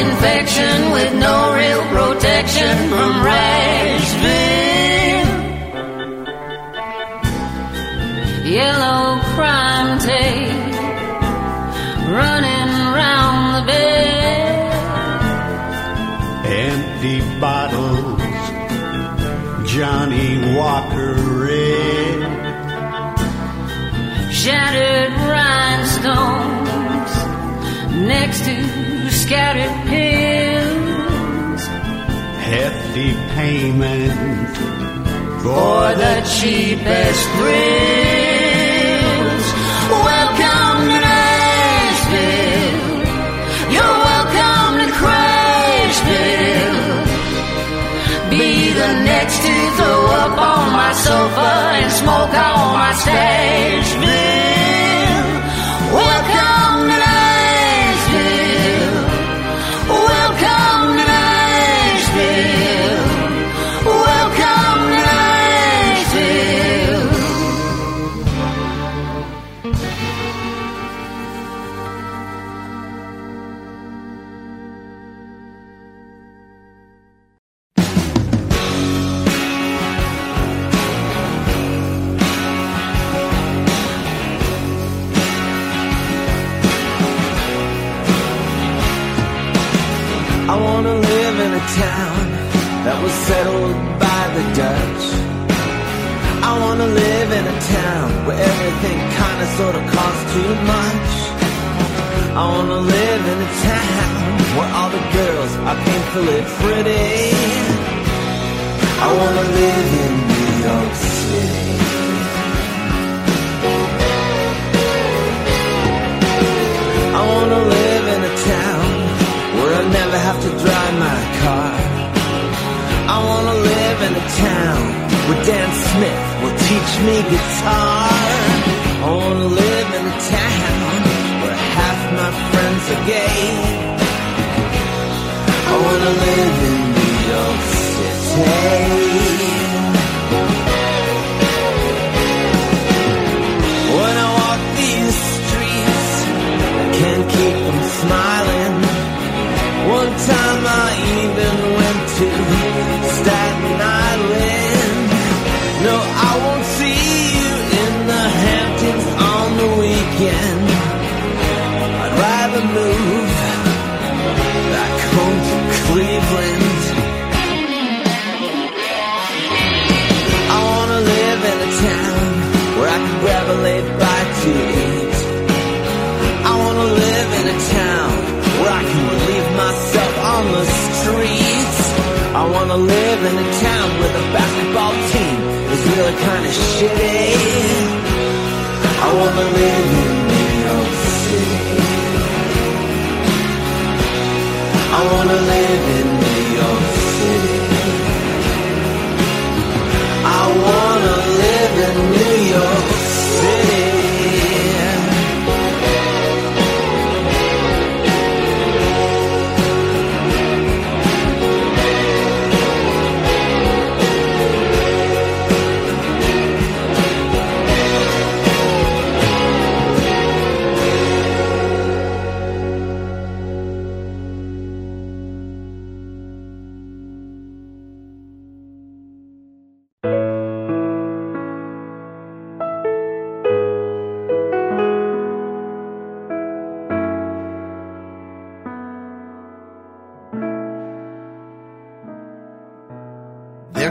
infection with no real protection from rats. scattered pills, hefty payment for the cheapest thrills. Welcome to Nashville. You're welcome to Crashville. Be the next to throw up on my sofa and smoke on my stash.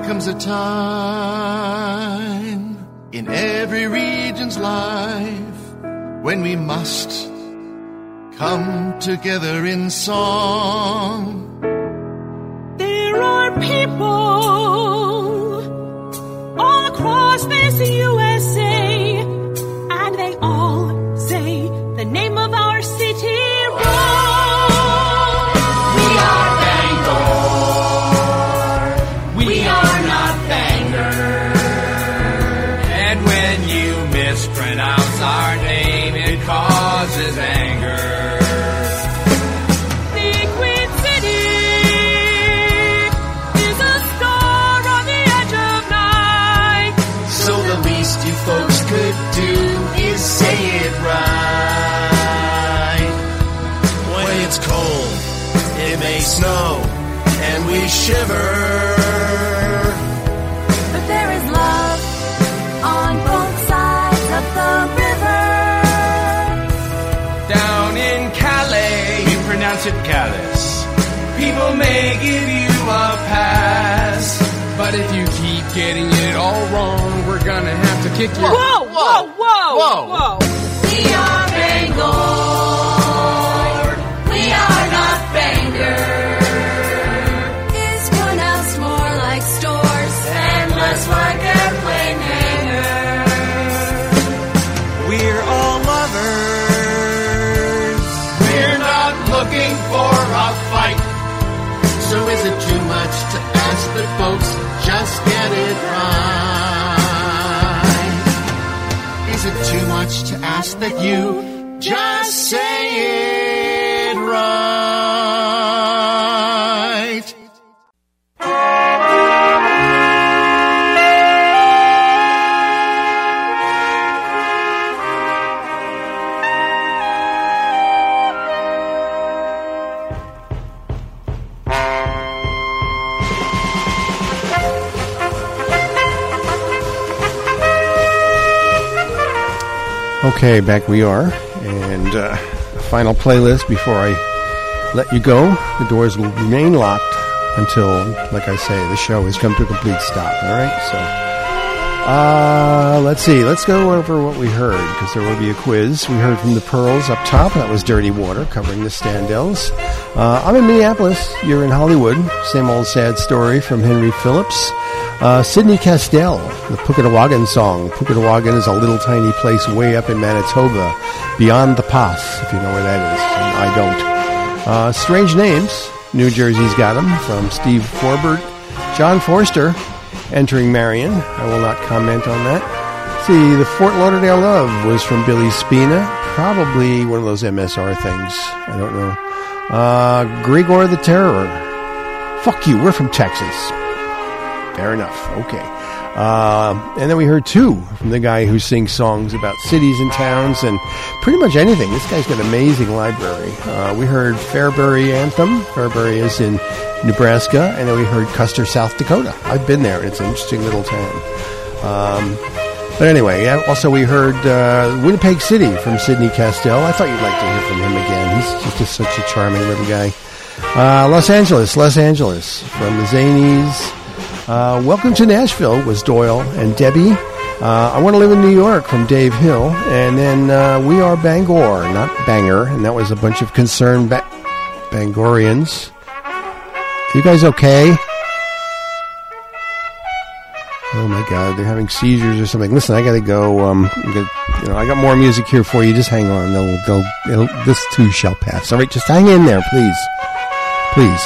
comes a time in every region's life when we must come together in song. There are people shiver. But there is love on both sides of the river. Down in Calais, you pronounce it callous. People may give you a pass. But if you keep getting it all wrong, we're gonna have to kick you. Whoa, whoa, whoa, Whoa. whoa. Much to ask that you just say it Okay, back we are. And uh, final playlist before I let you go. The doors will remain locked until, like I say, the show has come to a complete stop. All right? So, uh, let's see. Let's go over what we heard because there will be a quiz. We heard from the Pearls up top. That was Dirty Water covering the Standells. Uh, I'm in Minneapolis. You're in Hollywood. Same old sad story from Henry Phillips. Uh, Sidney Castel, the Pukatawagan song. Pukatawagan is a little tiny place way up in Manitoba, beyond the Pass, if you know where that is. I don't. Uh, Strange Names, New Jersey's got them, from Steve Forbert. John Forster, entering Marion. I will not comment on that. See, the Fort Lauderdale Love was from Billy Spina. Probably one of those MSR things. I don't know. Uh, Gregor the Terror. Fuck you, we're from Texas. Fair enough. Okay. Um, and then we heard two from the guy who sings songs about cities and towns and pretty much anything. This guy's got an amazing library. Uh, we heard Fairbury Anthem. Fairbury is in Nebraska. And then we heard Custer, South Dakota. I've been there. It's an interesting little town. Um, but anyway, yeah, also we heard uh, Winnipeg City from Sidney Castel. I thought you'd like to hear from him again. He's just such a charming little guy. Uh, Los Angeles, Los Angeles from the Zanies. Uh, Welcome to Nashville was Doyle and Debbie. Uh, I want to live in New York from Dave Hill. And then uh, We Are Bangor, not Banger. And that was a bunch of concerned ba- Bangorians. You guys okay? Oh my God, they're having seizures or something. Listen, I gotta go. Um, gonna- you know, I got more music here for you. Just hang on. They'll, they'll, this too shall pass. All right, just hang in there, please, please.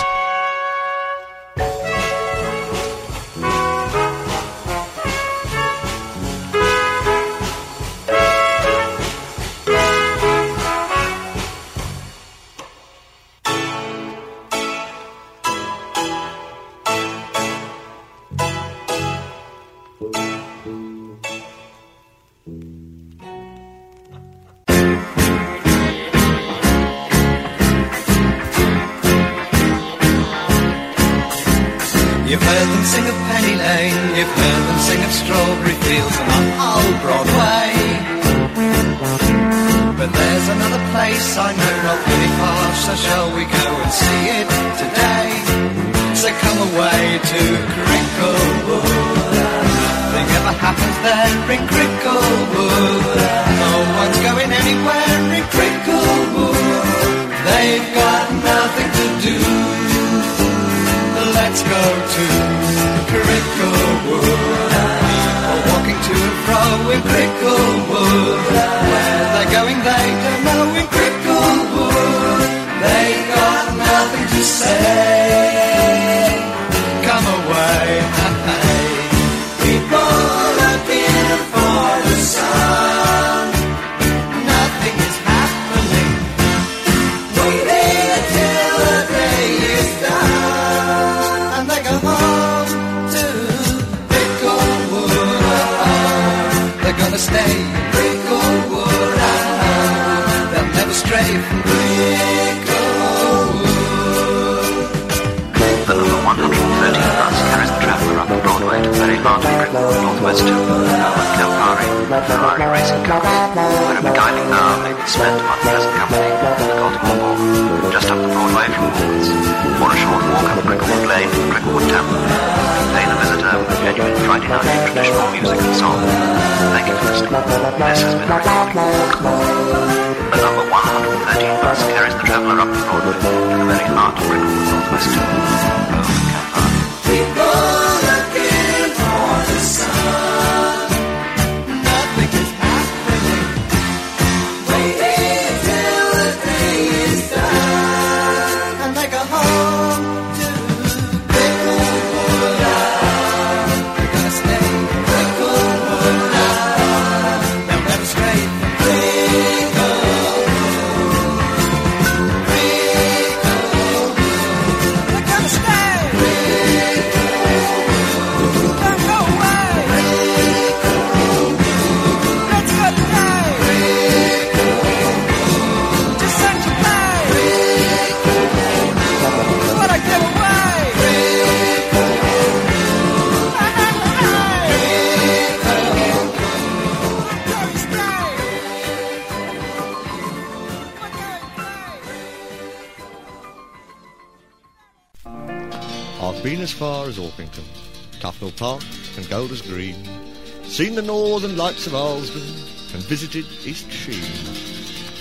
Seen the northern lights of Alsden and visited East Sheen.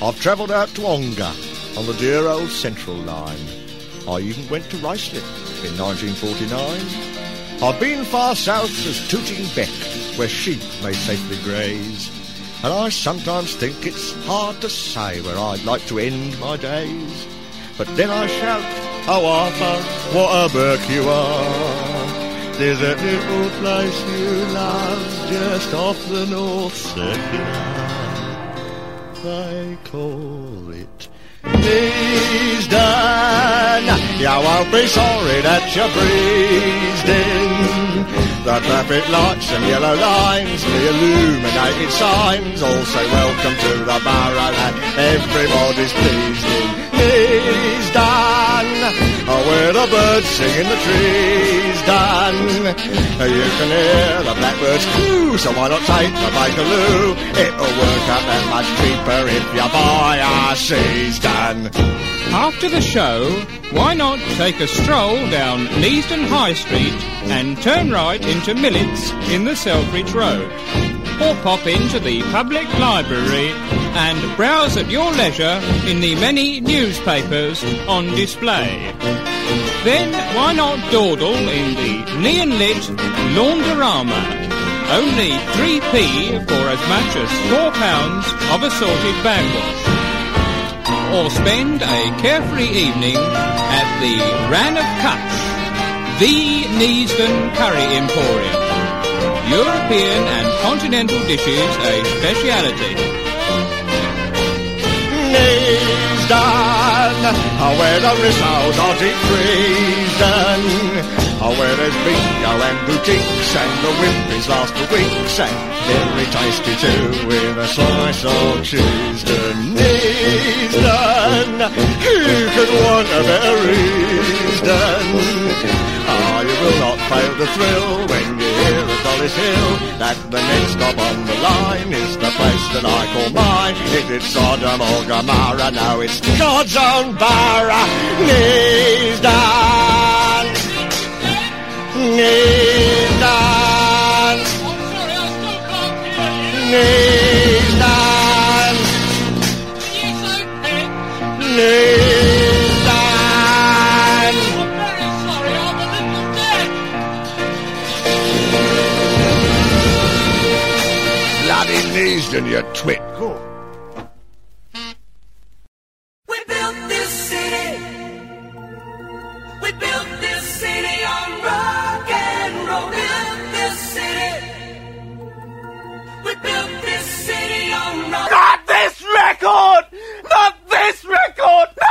I've travelled out to Ongar on the dear old Central line. I even went to Ruislip in 1949. I've been far south as Tooting Bec, where sheep may safely graze. And I sometimes think it's hard to say where I'd like to end my days. But then I shout, Oh Arthur, what a Burke you are. There's a little place you love just off the North Circular. They call it Neasden. You won't be sorry that you breezed in. The traffic lights and yellow lines, the illuminated signs all say welcome to the borough and everybody's pleased in Neasden. Oh, where the birds sing in the trees done. You can hear the blackbirds coo, so why not take the Bakerloo? It'll work out that much cheaper if you buy a Seasden. After the show, why not take a stroll down Neasden High Street and turn right into Millets in the Selfridge Road? Or pop into the public library and browse at your leisure in the many newspapers on display. Then why not dawdle in the neon-lit Laundorama? Only 3p for as much as £4 of assorted bagwash or spend a carefree evening at the Rann of Kutch, the Neasden Curry Emporium. European and continental dishes a speciality. Oh, where the rissoles are deep oh, where there's bingo and boutiques and the whimperies last for weeks and very tasty too with a slice of cheese. Neasden, who could want a better reason? Ah, you will not fail to thrill Dollis Hill that the next stop on the line is the place that I call mine. Is it Sodom or Gomorrah? now it's God's own borough. Neasden. Neasden. Neasden. Neasden. Dresden, a twit. Cool. We built this city. We built this city on rock and roll. We built this city. We built this city on rock. Not this record! Not this record! No!